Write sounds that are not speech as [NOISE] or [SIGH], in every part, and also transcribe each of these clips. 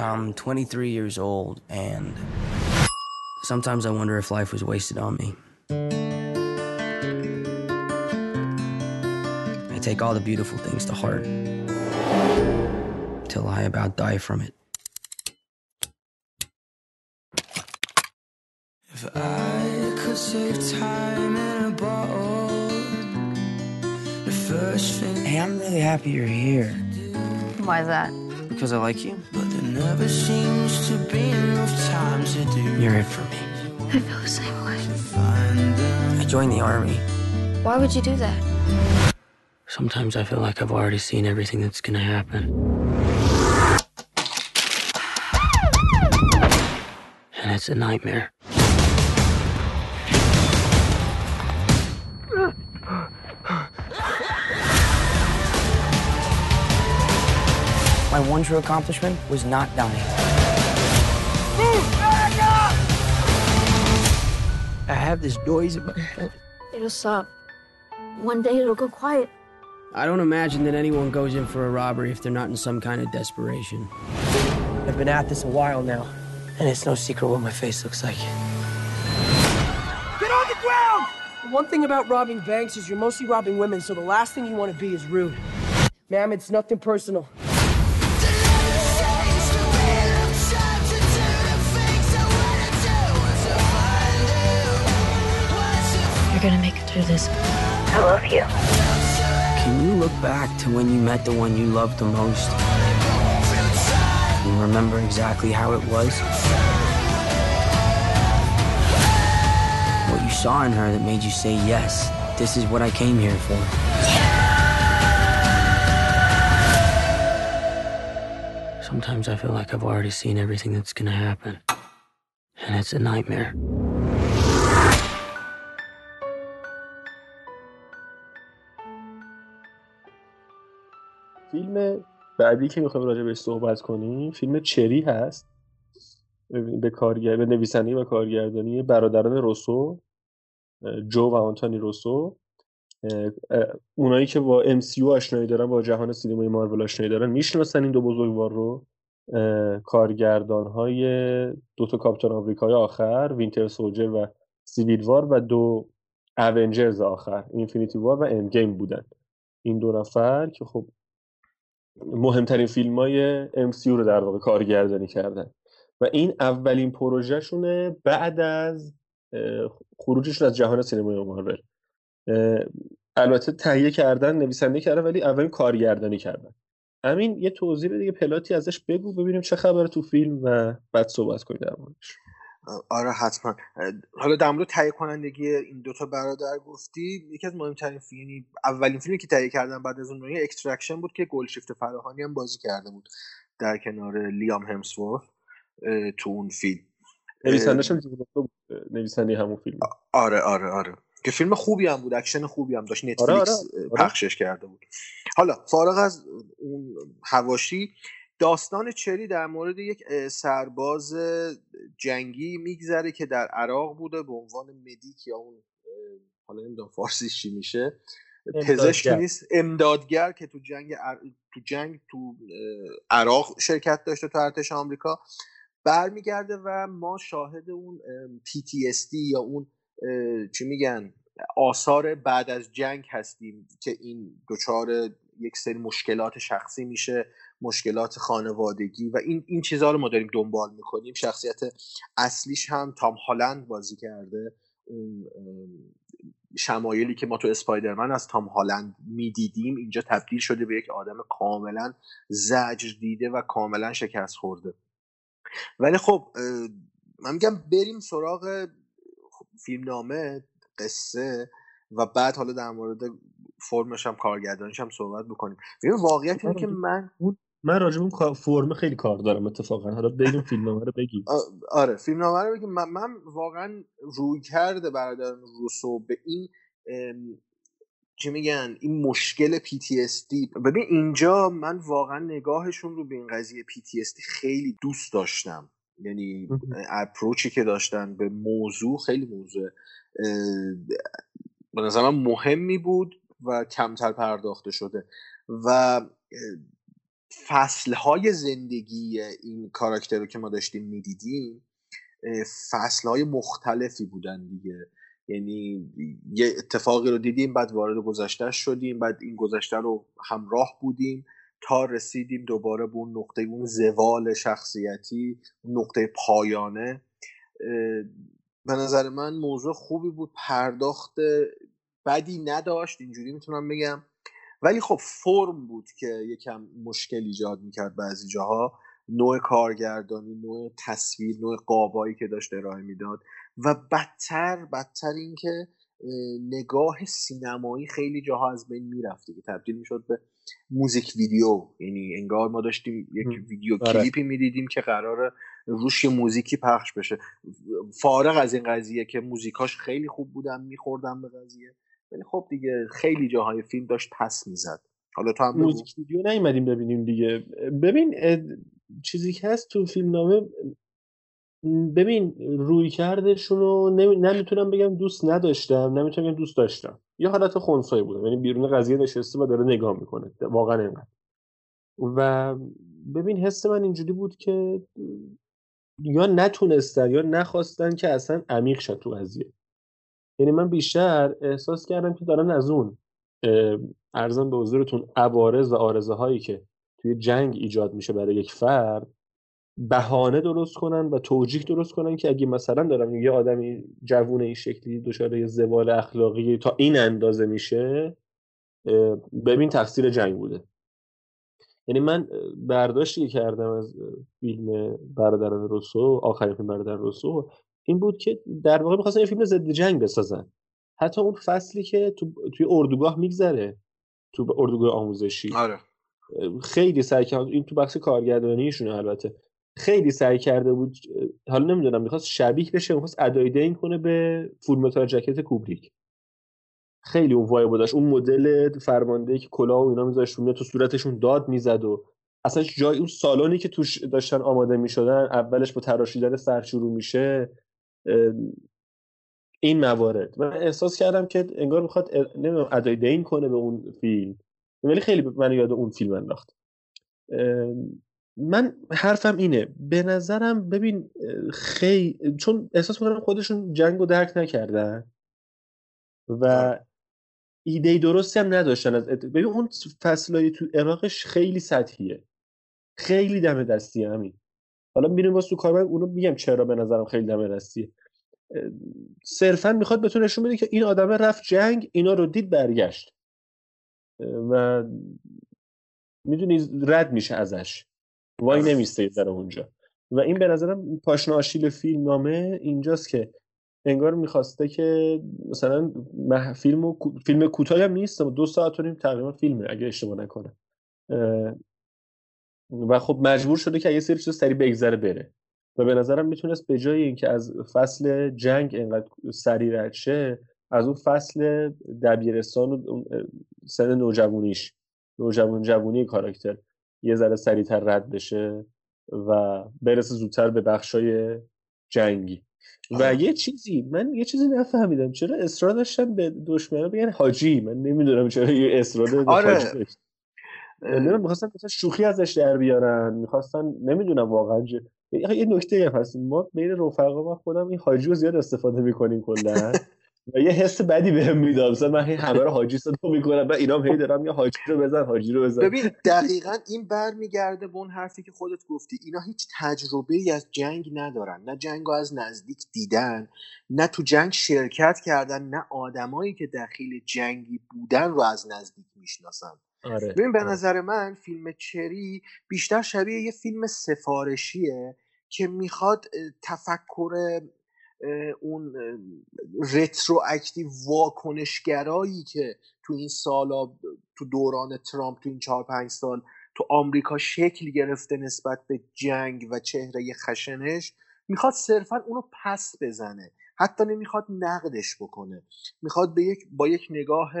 I'm 23 years old, and sometimes I wonder if life was wasted on me. I take all the beautiful things to heart till I about die from it. If I could save time in a bottle, the first thing. Hey, I'm really happy you're here Why is that? Because I like you. But there never seems to be enough time to do. You're it for me. I feel the same way. I joined the army. Why would you do that? Sometimes I feel like I've already seen everything that's gonna happen. And it's a nightmare. My one true accomplishment was not dying. I have this noise in my head. It'll stop. One day it'll go quiet. I don't imagine that anyone goes in for a robbery if they're not in some kind of desperation. I've been at this a while now, and it's no secret what my face looks like. Get on the ground! One thing about robbing banks is you're mostly robbing women, so the last thing you want to be is rude. Ma'am, it's nothing personal. You're gonna make it through this. I love you. Can you look back to when you met the one you loved the most? And remember exactly how it was? What you saw in her that made you say, yes, this is what I came here for. Sometimes I feel like I've already seen everything that's gonna happen. And it's a nightmare. فیلم بعدی که می‌خوایم راجع بهش صحبت کنیم فیلم چری هست؟ به کارگر به نویسندگی و کارگردانی برادران روسو جو و آنتونی روسو. اونایی که با MCU آشنایی دارن با جهان سینمای مارول آشنایی دارن می‌شناسن این دو بزرگوار رو. کارگردان های دو تا کاپیتان آمریکای آخر Winter Soldier و Civil War و دو Avengers آخر Infinity War و Endgame بودن. این دو نفر که خب مهمترین فیلم های MCU رو در واقع کارگردانی کردن. و این اولین پروژهشونه بعد از خروجشون از جهان سینمای مارول. البته تهیه کردن نویسنده کردن ولی اولین کارگردانی کردن. همین یه توضیح دیگه plot ی ازش بگو ببینیم چه خبره تو فیلم و بعد صحبت کنیم در موردش آره حتما. حالا در مورد تهیه کنندگی این دوتا برادر گفتی یکی از مهمترین فیلمی اولین فیلمی که تهیه کردن بعد از اون دنیا Extraction بود که گلشیفته فراهانی هم بازی کرده بود در کنار لیام همسورث تو اون فیلم. نویسندش هم نویسنده همون فیلم. آره آره آره. که فیلم خوبی هم بود اکشن خوبی هم داشت. نتفلیکس آره آره. آره. پخشش کرده بود. حالا فارغ از اون حواشی داستان چری در مورد یک سرباز جنگی میگذره که در عراق بوده به عنوان medic یا اون حالا نمی‌دونم فارسیش چی میشه پزشک نیست امدادگر که تو جنگ تو جنگ تو عراق شرکت داشته تو ارتش آمریکا برمیگرده و ما شاهد اون PTSD یا اون چی میگن آثار بعد از جنگ هستیم که این دچار یک سری مشکلات شخصی میشه مشکلات خانوادگی و این این چیزها رو ما داریم دنبال می‌کنیم. شخصیت اصلیش هم تام هالند بازی کرده. اون شمایلی که ما تو اسپایدرمن از تام هالند می‌دیدیم اینجا تبدیل شده به یک آدم کاملا زجر دیده و کاملا شکست خورده. ولی خب من میگم بریم سراغ فیلمنامه قصه و بعد حالا در مورد فرمش هم کارگردانیش هم صحبت بکنیم. ببین واقعیت اینه که من من راجع به فرم خیلی کار دارم اتفاقا. حالا بریم فیلمنامه رو بگیم آره فیلمنامه رو بگیم من, من واقعا روی کرده برادران روسو به این چی میگن این مشکل PTSD ببین اینجا من واقعا نگاهشون رو به این قضیه PTSD خیلی دوست داشتم. یعنی اپروچی که داشتن به موضوع خیلی موضوع به نظر من مهمی بود و کمتر پرداخته شده. و فصلهای زندگی این کاراکتر رو که ما داشتیم می‌دیدیم فصلهای مختلفی بودن دیگه. یعنی یه اتفاقی رو دیدیم بعد وارد گذشته شدیم بعد این گذشته رو همراه بودیم تا رسیدیم دوباره به اون نقطه اون زوال شخصیتی نقطه پایانه. به نظر من موضوع خوبی بود پرداخت بدی نداشت اینجوری می‌تونم بگم. ولی خب فرم بود که یکم مشکل ایجاد می‌کرد بعضی جاها. نوع کارگردانی نوع تصویر نوع قابایی که داشت ارائه می‌داد و بدتر بدتر اینکه نگاه سینمایی خیلی جاها از بین می‌رفته که تبدیل می‌شد به موزیک ویدیو. یعنی انگار ما داشتیم یک ویدیو آره. کلیپی می‌دیدیم که قرار روش موزیکی پخش بشه. فارغ از این قضیه که موزیکاش خیلی خوب بودن میخوردن به قضیه. ولی خب دیگه خیلی جاهای فیلم داشت پس می‌زد. حالا تو هم موزیک ویدیو نیومدیم ببینیم دیگه. ببین چیزی که هست تو فیلم نامه ببین روی کردشون رو نمی‌تونم بگم دوست نداشتم نمی‌تونم بگم دوست داشتم. یه حالت خونسایی بوده. یعنی بیرون قضیه نشسته و داره نگاه می‌کنه. واقعا اینقدر. و ببین حس من اینجوری بود که یا نتونستن یا نخواستن که اصلا عمیق شد تو قضیه. یعنی من بیشتر احساس کردم که دارن از اون ارزم به حضورتون عوارض و آرزه هایی که توی جنگ ایجاد میشه برای یک فرد بهانه درست کنن و توجیه درست کنن که اگه مثلا دارم یه آدمی جوون این شکلی دچار زوال اخلاقی تا این اندازه میشه ببین تقصیر جنگ بوده. یعنی من برداشتی کردم از فیلم برادران روسو آخرین فیلم برادران روسو این بود که در واقع می‌خواستن یه فیلم ضد جنگ بسازن. حتی اون فصلی که تو توی اردوگاه میگذره تو اردوگاه آموزشی. آره. خیلی سعی کرد این تو بخش کارگردانیشون البته. خیلی سعی کرده بود حالا نمی‌دونم می‌خواست شبیه بشه می‌خواست ادای دین کنه به فول جکت کوبریک. خیلی اون وایب داشت اون مدل فرمانده که کلاه و اینا میذاشت تو صورتشون داد می‌زد و اصلا جای اون سالونی که توش داشتن آماده می‌شدن اولش با تراشیدن سر شروع میشه این موارد. من احساس کردم که انگار می‌خواد نمی‌دونم ادای دین کنه به اون فیلم. ولی خیلی من یاد اون فیلم انداخت. من حرفم اینه. به نظرم ببین خیلی چون احساس می‌کنم خودشون جنگ رو درک نکردن و ایده درستی هم نداشتن از ببین اون فصلایی تو عراقش خیلی سطحیه. خیلی دم دستی همین. حالا میریم واسه تو کار اونو میگم چرا به نظرم خیلی دم دستیه صرفا می‌خواد بتونه نشون بده که این آدمه رفت جنگ اینا رو دید برگشت. و می‌دونی رد میشه ازش. وای نمیسته در اونجا. و این به نظرم پاشنه آشیل فیلم نامه اینجاست که انگار می‌خواسته که مثلا فیلم فیلم کوتاه هم نیست دو ساعت و نیم تقریبا فیلمه اگه اشتباه نکنه و خب مجبور شده که یه سری چیز سری بگذره بره. و به نظرم می‌تونست به جای اینکه از فصل جنگ انقدر سری رد شه از اون فصل دبیرستان و سن نوجوانیش نوجوان جوونی کاراکتر یه ذره سریعتر رد بشه و برسه زودتر به بخشای جنگی. و یه چیزی من یه چیزی نفهمیدم چرا اصرار داشتن به دشمنا بگن حاجی؟ من نمی‌دونم چرا یه اصرار آره. نمی‌دونم می‌خواستن مثلا شوخی ازش در بیارن. می‌خواستن نمی‌دونم واقعا یه نکته هست. ما بین رفقا و خودم این حاجی زیاد استفاده می‌کنیم کلا. و یه حس بدی بهم می‌داد. مثلا من همه رو حاجی صدا می‌کنم. و اینام هی دارم یا حاجی رو بزن حاجی رو بزن. ببین دقیقا این برمیگرده به اون حرفی که خودت گفتی. اینا هیچ تجربه ای از جنگ ندارن. نه جنگ از نزدیک دیدن نه تو جنگ شرکت کردن نه آدمایی که دخیل جنگی بودن رو از نزدیک می‌شناسن. آره. ببین به آره. نظر من فیلم چری بیشتر شبیه یه فیلم سفارشیه که می‌خواد تفکر اون رترو اکتیو واکنشگرایی که تو این سالا تو دوران ترامپ تو این چهار پنج سال تو آمریکا شکل گرفته نسبت به جنگ و چهره خشنش می‌خواد صرفا اونو پس بزنه حتی نمی‌خواد نقدش بکنه می‌خواد به یک با یک نگاه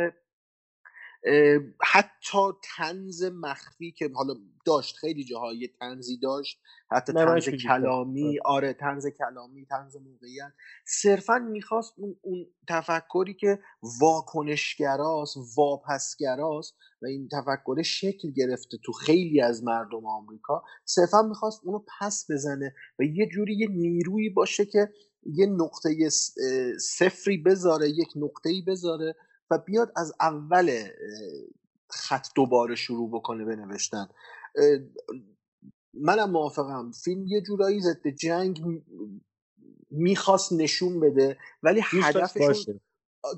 حتی تنز مخفی که حالا داشت خیلی جاهای تنزی داشت حتی تنز کلامی آره. تنز کلامی تنز موقعیت. صرفا می‌خواست اون, اون تفکری که واکنشگراست واپسگراست و این تفکر شکل گرفته تو خیلی از مردم آمریکا صرفا می‌خواست اونو پس بزنه و یه جوری یه نیرویی باشه که یه نقطه صفری بذاره یک نقطه بذاره و بیاد از اول خط دوباره شروع بکنه بنوشتن منم موافقم. فیلم یه جورایی ضد جنگ می‌خواست نشون بده ولی هدفشون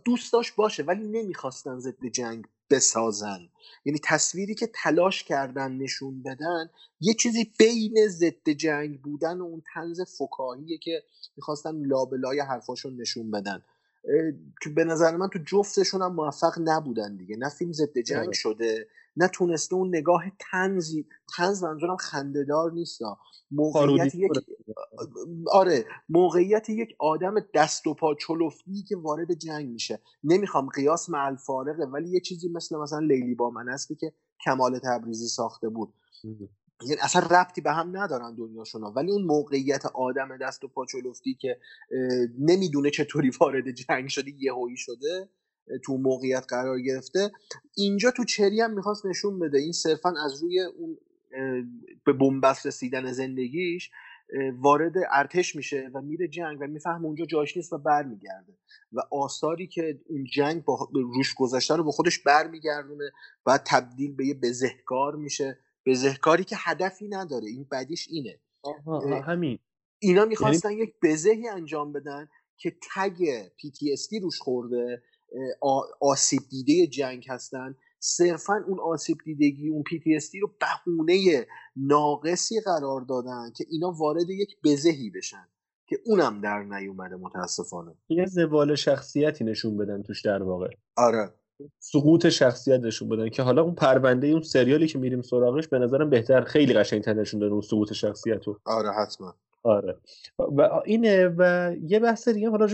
دوست داشت باشه ولی نمی‌خواستن ضد جنگ بسازن. یعنی تصویری که تلاش کردن نشون بدن یه چیزی بین ضد جنگ بودن و اون تنز فکاهیه که می‌خواستن لابلای حرفاشون نشون بدن. که به نظر من تو جفتشون هم موفق نبودن دیگه. نه فیلم ضد جنگ آره. شده نه تونسته اون نگاه تنزی تنز منظورم خندهدار نیست. موقعیت یک آره. موقعیت یک آدم دست و پا چلفتی که وارد جنگ میشه. نمی‌خوام قیاس مع الفارقه ولی یه چیزی مثل مثلا لیلی با من هستی که کمال تبریزی ساخته بود. اصلا ربطی به هم ندارن دنیاشون ولی اون موقعیت آدم دست و پاچولفتی که نمی‌دونه چطوری وارد جنگ شده یهویی شده تو موقعیت قرار گرفته. اینجا تو چری هم می‌خواست نشون بده. این صرفا از روی اون به بنبست رسیدن زندگیش وارد ارتش میشه و میره جنگ و می‌فهمه اونجا جاش نیست و برمیگرده. و آثاری که اون جنگ با روش گذاشته رو به خودش برمیگردونه و تبدیل به یه بزهکار میشه. بزهکاری که هدفی نداره. این بدیش اینه. آها همین. اینا یعنی می‌خواستن یک بزهی انجام بدن که تگ PTSD روش خورده آسیب دیده جنگ هستن. صرفا اون آسیب دیدگی اون PTSD رو بهونه ناقصی قرار دادن که اینا وارد یک بزهی بشن که اونم در نیومده متاسفانه. یه زوال شخصیتی نشون بدن توش در واقع. آره. سقوط شخصیت نشون بدن که حالا اون پرونده اون سریالی که میریم سراغش به نظرم بهتر خیلی قشنگتر نشون داده اون سقوط شخصیت رو آره حتما. آره. و اینه و یه بحث دیگه حالا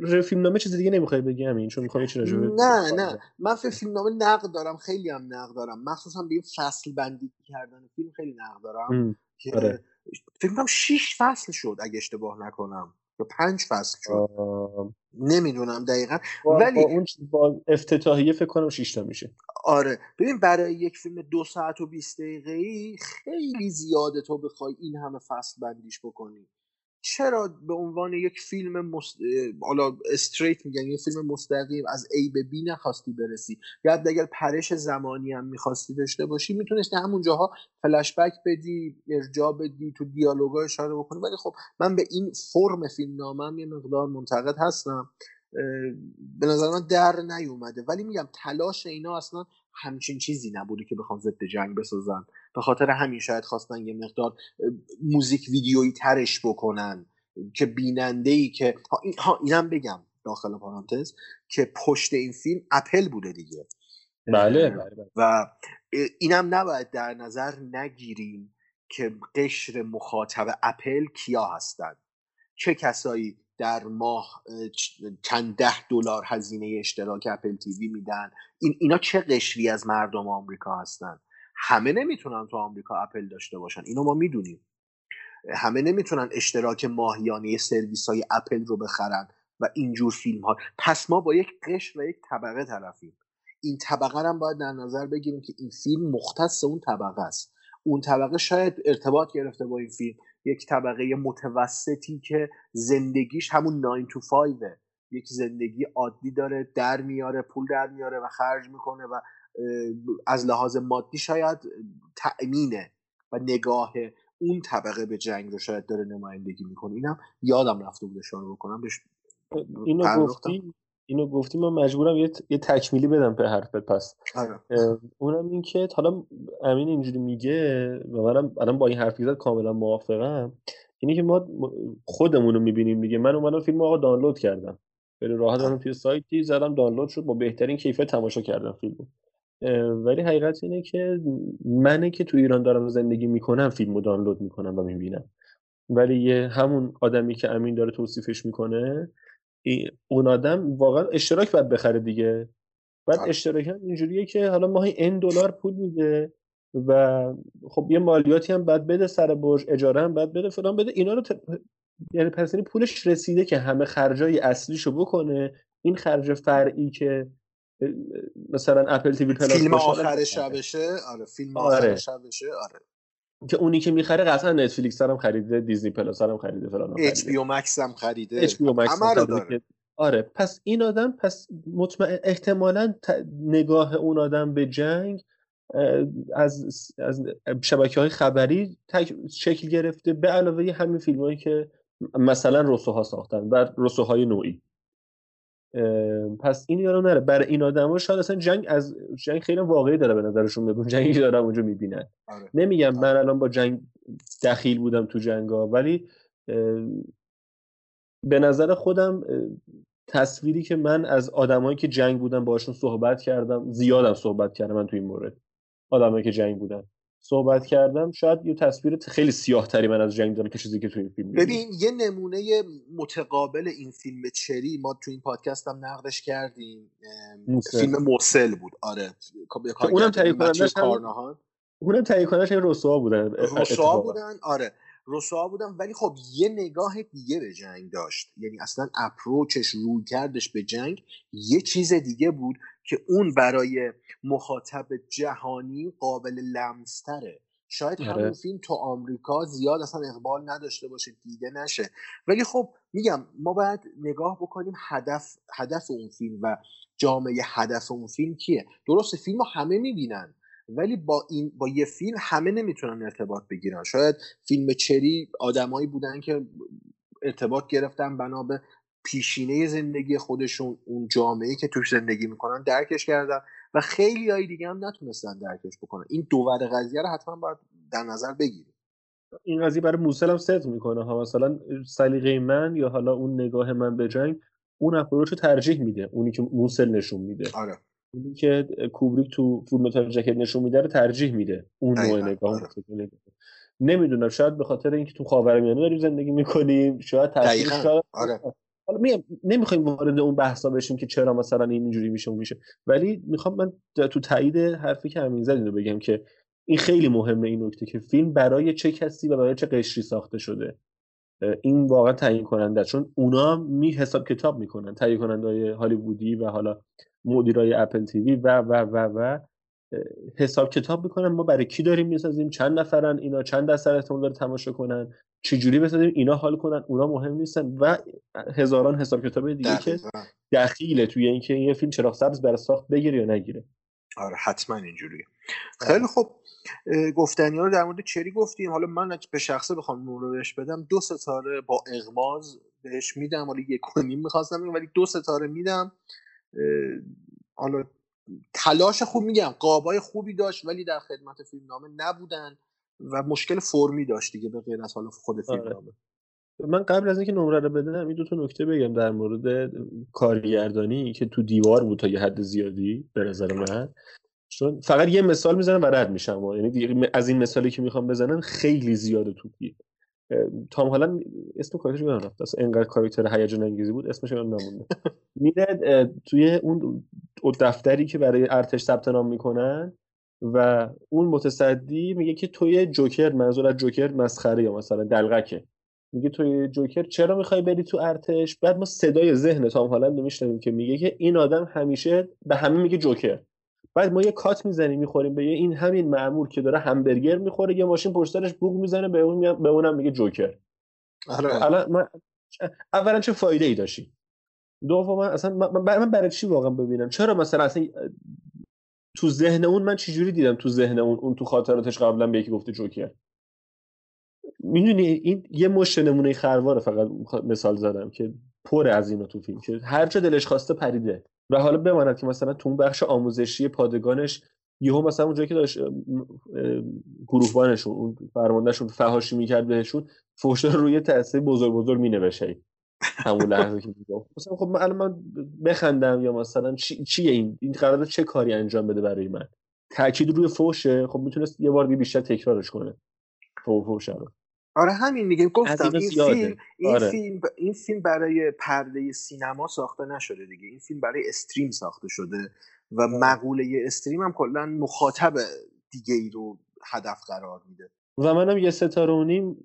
راجع فیلم نامه چیز دیگه نمی‌خوای بگی همین؟ چون می‌خوام چیزی نه نه. من فیلم فیلمنامه نقد دارم. خیلی هم نقد دارم. مخصوصا به فصل بندی کردن فیلم خیلی نقد دارم. که آره. فکر کنم 6 فصل شد اگه اشتباه نکنم. یا پنج فصل شد. نمی‌دونم دقیقا. ولی با اون با افتتاحیه فکر کنم 6 تا میشه. آره. ببین برای یک فیلم دو ساعت و 20 دقیقه ای خیلی زیاده تو بخوای این همه فصل بندیش بکنی. چرا به عنوان یک فیلم مست... استریت میگن یه فیلم مستقیم از A به B نخواستی برسی؟ یا اگر پرش زمانی هم می‌خواستی داشته باشی می‌تونستی همون جاها فلشبک بدی ارجاع بدی تو دیالوگا اشاره بکنی. ولی خب من به این فرم فیلم نامم یه مقدار منتقد هستم. به نظر من در نیومده. ولی میگم تلاش اینا اصلا همچین چیزی نبوده که بخوان ضد جنگ بسازن به خاطر همین شاید خواستن یه مقدار موزیک ویدیویی ترش بکنن که بیننده ای که ها, این... ها اینم بگم داخل پارانتز که پشت این فیلم اپل بوده دیگه. بله, بله, بله. و اینم نباید در نظر نگیریم که قشر مخاطب اپل کیا هستند چه کسایی در ماه چند ده دلار هزینه اشتراک Apple TV میدن. این اینا چه قشری از مردم آمریکا هستن؟ همه نمی‌تونن تو آمریکا اپل داشته باشن. اینو ما می‌دونیم. همه نمی‌تونن اشتراک ماهیانه سرویس های اپل رو بخرن و اینجور فیلم ها پس ما با یک قشر و یک طبقه طرفیم. این طبقه هم باید در نظر بگیریم که این فیلم مختص اون طبقه است. اون طبقه شاید ارتباط گرفته با این فیلم. یک طبقه متوسطی که زندگیش همون 9 to 5 یک زندگی عادی داره در میاره پول در میاره و خرج می‌کنه و از لحاظ مادی شاید تأمینه و نگاه اون طبقه به جنگ رو شاید داره نمایندگی می‌کنه. اینم یادم رفته بود اشاره بکنم. بهش اینو گفتی اینو گفتی من مجبورم یه, یه تکمیلی بدم به حرفت پس. آره. اونم این که حالا امین اینجوری میگه و منم الان با این حرفی زد کاملا موافقم. اینی که ما خودمون رو می‌بینیم میگه من اومدم فیلم آقا دانلود کردم. خیلی راحت رفتم توی سایتی زدم دانلود شد. با بهترین کیفیت تماشا کردم فیلمو. ولی حقیقت اینه که منه که تو ایران دارم زندگی می‌کنم فیلم رو دانلود می‌کنم و می‌بینم. ولی یه همون آدمی که امین داره توصیفش می‌کنه اون آدم واقعا اشتراک باید بخره دیگه. بعد اشتراک هم اینجوریه که حالا ماهی این دلار پول میده و خب یه مالیاتی هم باید بده سر برج اجاره هم باید بده فلان بده. اینا رو ت... یعنی پس یعنی پولش رسیده که همه خرجای اصلیشو بکنه. این خرج فرعی که مثلا Apple TV Plus فیلم آخر شبشه؟ آره فیلم آره. آخر شبشه؟ آره. که اونی که می‌خره قطعا Netflix هم خریده Disney Plus هم خریده فلان HBO Max هم خریده. HBO Max هم خریده آره. پس این آدم پس مطمئن احتمالا نگاه اون آدم به جنگ از از شبکه های خبری شکل گرفته به علاوه همین فیلم هایی که مثلا رسوها ساختن و رسوهای نوعی. پس این یارو نره. برای این آدما شاید اصلا جنگ از جنگ خیلی واقعی داره به نظرشون میاد. جنگی دارم اونجا می‌بینن. آره. نمیگم من آره. الان با جنگ دخیل بودم تو جنگا ولی به نظر خودم تصویری که من از آدمایی که جنگ بودن باشون صحبت کردم زیادم صحبت کردم من تو این مورد. آدمایی که جنگ بودن. صحبت کردم شاید یه تصویر خیلی سیاه تری من از جنگ دارم که چیزی که تو این فیلم ببین یه نمونه متقابل این فیلم چری ما تو این پادکست هم نقدش کردیم موسل. فیلم موسل بود. آره اونم تهیه کنندش اونم تهیه کنندش رسوا بودن رسوا بودن آره. رسوا بودن ولی خب یه نگاه دیگه به جنگ داشت. یعنی اصلا اپروچش روی کردش به جنگ یه چیز دیگه بود که اون برای مخاطب جهانی قابل لمستره. شاید همون آره. فیلم تو آمریکا زیاد اصلا اقبال نداشته باشه دیده نشه. ولی خب میگم ما باید نگاه بکنیم هدف هدف اون فیلم و جامعه هدف اون فیلم کیه. درسته فیلم رو همه می‌بینن. ولی با این با یه فیلم همه نمی‌تونن ارتباط بگیرن. شاید فیلم چری آدمایی بودن که ارتباط گرفتن بنا به پیشینه زندگی خودشون اون جامعه که توش زندگی می‌کنن درکش کردن و خیلی های دیگه هم نتونستن درکش بکنن. این دوور قضیه رو حتما باید در نظر بگیریم. این قضیه برای موسل هم صدق می‌کنه. ها مثلا سلیقه من یا حالا اون نگاه من به جنگ اون اپروچ رو ترجیح میده. اونی که موسل نشون میده. آره. اونی که کوبریک تو فول متال جکت نشون میده رو ترجیح میده. اون نوع نگاه آره. نمی‌دونم شاید به خاطر اینکه تو خاورمیانه داریم زندگی می‌کنیم شاید تاثیر شاید آره. حالا میگم نمی‌خوایم وارد اون بحثا بشیم که چرا مثلا این اینجوری میشه اون میشه. ولی می‌خوام من تو تایید حرفی که همین زد بگم که این خیلی مهمه این نکته که فیلم برای چه کسی و برای چه قشری ساخته شده. این واقعا تعیین کننده چون اونا می حساب کتاب می‌کنن تهیه کننده هالیوودی و حالا مدیرای اپل تیوی و و و و حساب کتاب می‌کنن. ما برای کی داریم می‌سازیم؟ چند نفرن؟ اینا چند درصد احتمال داره تماشا کنن؟ چجوری بسازیم؟ اینا حال کنن. اونا مهم نیستن. و هزاران حساب کتاب دیگه که دخیله توی اینکه این یه فیلم چراغ سبز برای ساخت بگیره یا نگیره. آره حتما اینجوریه. خیلی خوب. گفتنی ها رو در مورد چری گفتیم؟ حالا من به شخصه بخوام نور بهش بدم دو ستاره با اغماز بهش میدم. حالا یک و نیم می‌خواستم ولی دو ستاره میدم. حالا تلاش خوب میگم. قابای خوبی داشت ولی در خدمت فیلم نامه نبودن و مشکل فرمی داشت دیگه به غیر از حالا خود فیلم آره. نامه من قبل از اینکه نمره رو بدم این دو تا نکته بگم در مورد کارگردانی که تو دیوار بود تا یه حد زیادی به نظر من. چون فقط یه مثال می‌زنم و رد میشم. یعنی از این مثالی که می‌خوام بزنم خیلی زیاده توپی تام حالا اسم کارش یادم رفت. اصلا انقدر کاراکتر هیجان انگیزی بود اسمش یادم نمونده. [LAUGHS] میره توی اون دفتری که برای ارتش ثبت نام می‌کنن و اون متصدی میگه که توی جوکر منظور از جوکر مسخره یا مثلا دلغکه. میگه توی جوکر چرا می‌خوای بری تو ارتش؟ بعد ما صدای ذهن تام هالند میشنویم که میگه که این آدم همیشه به همه میگه جوکر. بعد ما یه کات می‌زنیم می‌خوریم به این همین معمور که داره همبرگر می‌خوره یه ماشین پشت بوق می‌زنه به اون به اونم میگه جوکر. آره. من اولا چه فایده ای داشتی؟ دوما اصلا من برای چی واقعا ببینم؟ چرا مثلا اصلا تو ذهن اون من چجوری دیدم تو ذهن اون اون تو خاطراتش قبلا به یکی گفته جوکر؟ می‌دونی این یه مش نمونه خرواره فقط مثال زدم که پر از اینا تو فیلم که هر جا دلش خواسته پریده. و حالا بماند که مثلا تو اون بخش آموزشی پادگانش یهو مثلا اونجایی که داشت گروهبانشون اون فرماندهشون فهاشی می‌کرد بهشون فوشا روی تاثیر بزرگ بزرگ مینوشه همون لحظه که مثلا خب من من بخندم یا مثلا چی چیه این؟ این قرار چه کاری انجام بده برای من؟ تاکید روی فوشه خب می‌تونست یه بار بیشتر تکرارش کنه. فوش رو. آره همین دیگه گفتم این فیلم این آره. فیلم این فیلم برای پرده سینما ساخته نشده دیگه. این فیلم برای استریم ساخته شده و مقوله استریم هم کلا مخاطب دیگه ای رو هدف قرار میده. و منم یه ستاره و نیم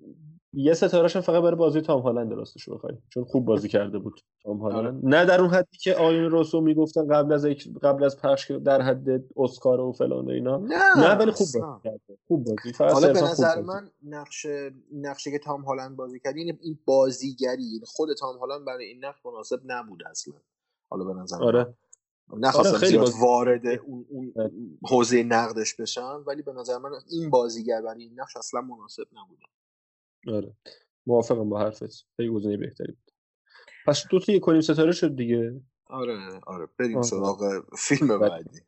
یه ستارهشم فقط برای بازی تام هالند راستش بخوای چون خوب بازی کرده بود تام هالند. نه در اون حدی که آیون روسو می‌گفتن قبل از قبل از پخش در حد اسکار و فلان و اینا. نه نه ولی خوب بازی کرده. خوب بازی. فقط حالا به نظر. من نقش نقشه که تام هالند بازی کرد این این بازیگری. یعنی خود تام هالند برای این نقش مناسب نبود اصلا. حالا به نظر من. آره نخواستم آره، خیلی زیاد وارد اون, اون آره. حوزه نقدش بشم ولی به نظر من این بازیگر برای این نقش اصلا مناسب نبود. آره. موافقم با حرفت. خیلی گزینه بهتری بود. پس دو تا یک و نیم ستاره شد دیگه. آره آره. بریم. سراغ فیلم. بعدی.